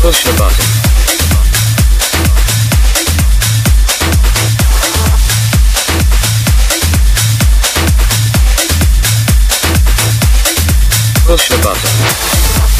Push the button. Push the button.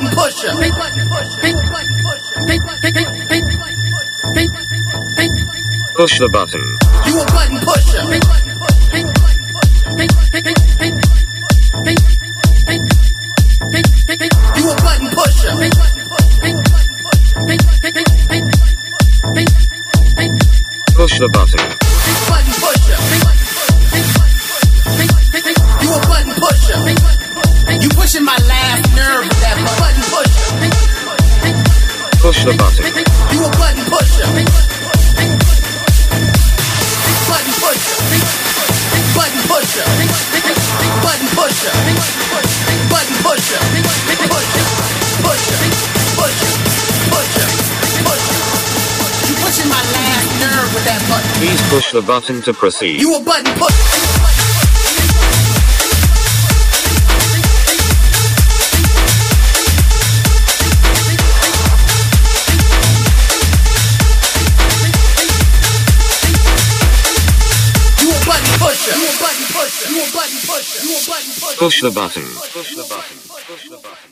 button. You know who you are. Cross-faded. Beat match it. Push the button. Can you serve me? Push the button. But what I really want to know is can you take me? You a button pusher. Push button. You a button pusher. You a button pusher. Push the. Button Push the button. You a button pusher. Button pusher. Button pusher. Button pusher. Button pusher. Pusher. Pusher. Pusher. Pusher. Pusher. You pushing my last nerve with that button. Please push the button to proceed. You a button pusher. pusher. You a button pusher. You a button pusher. Push the button. Push the button. Push the button.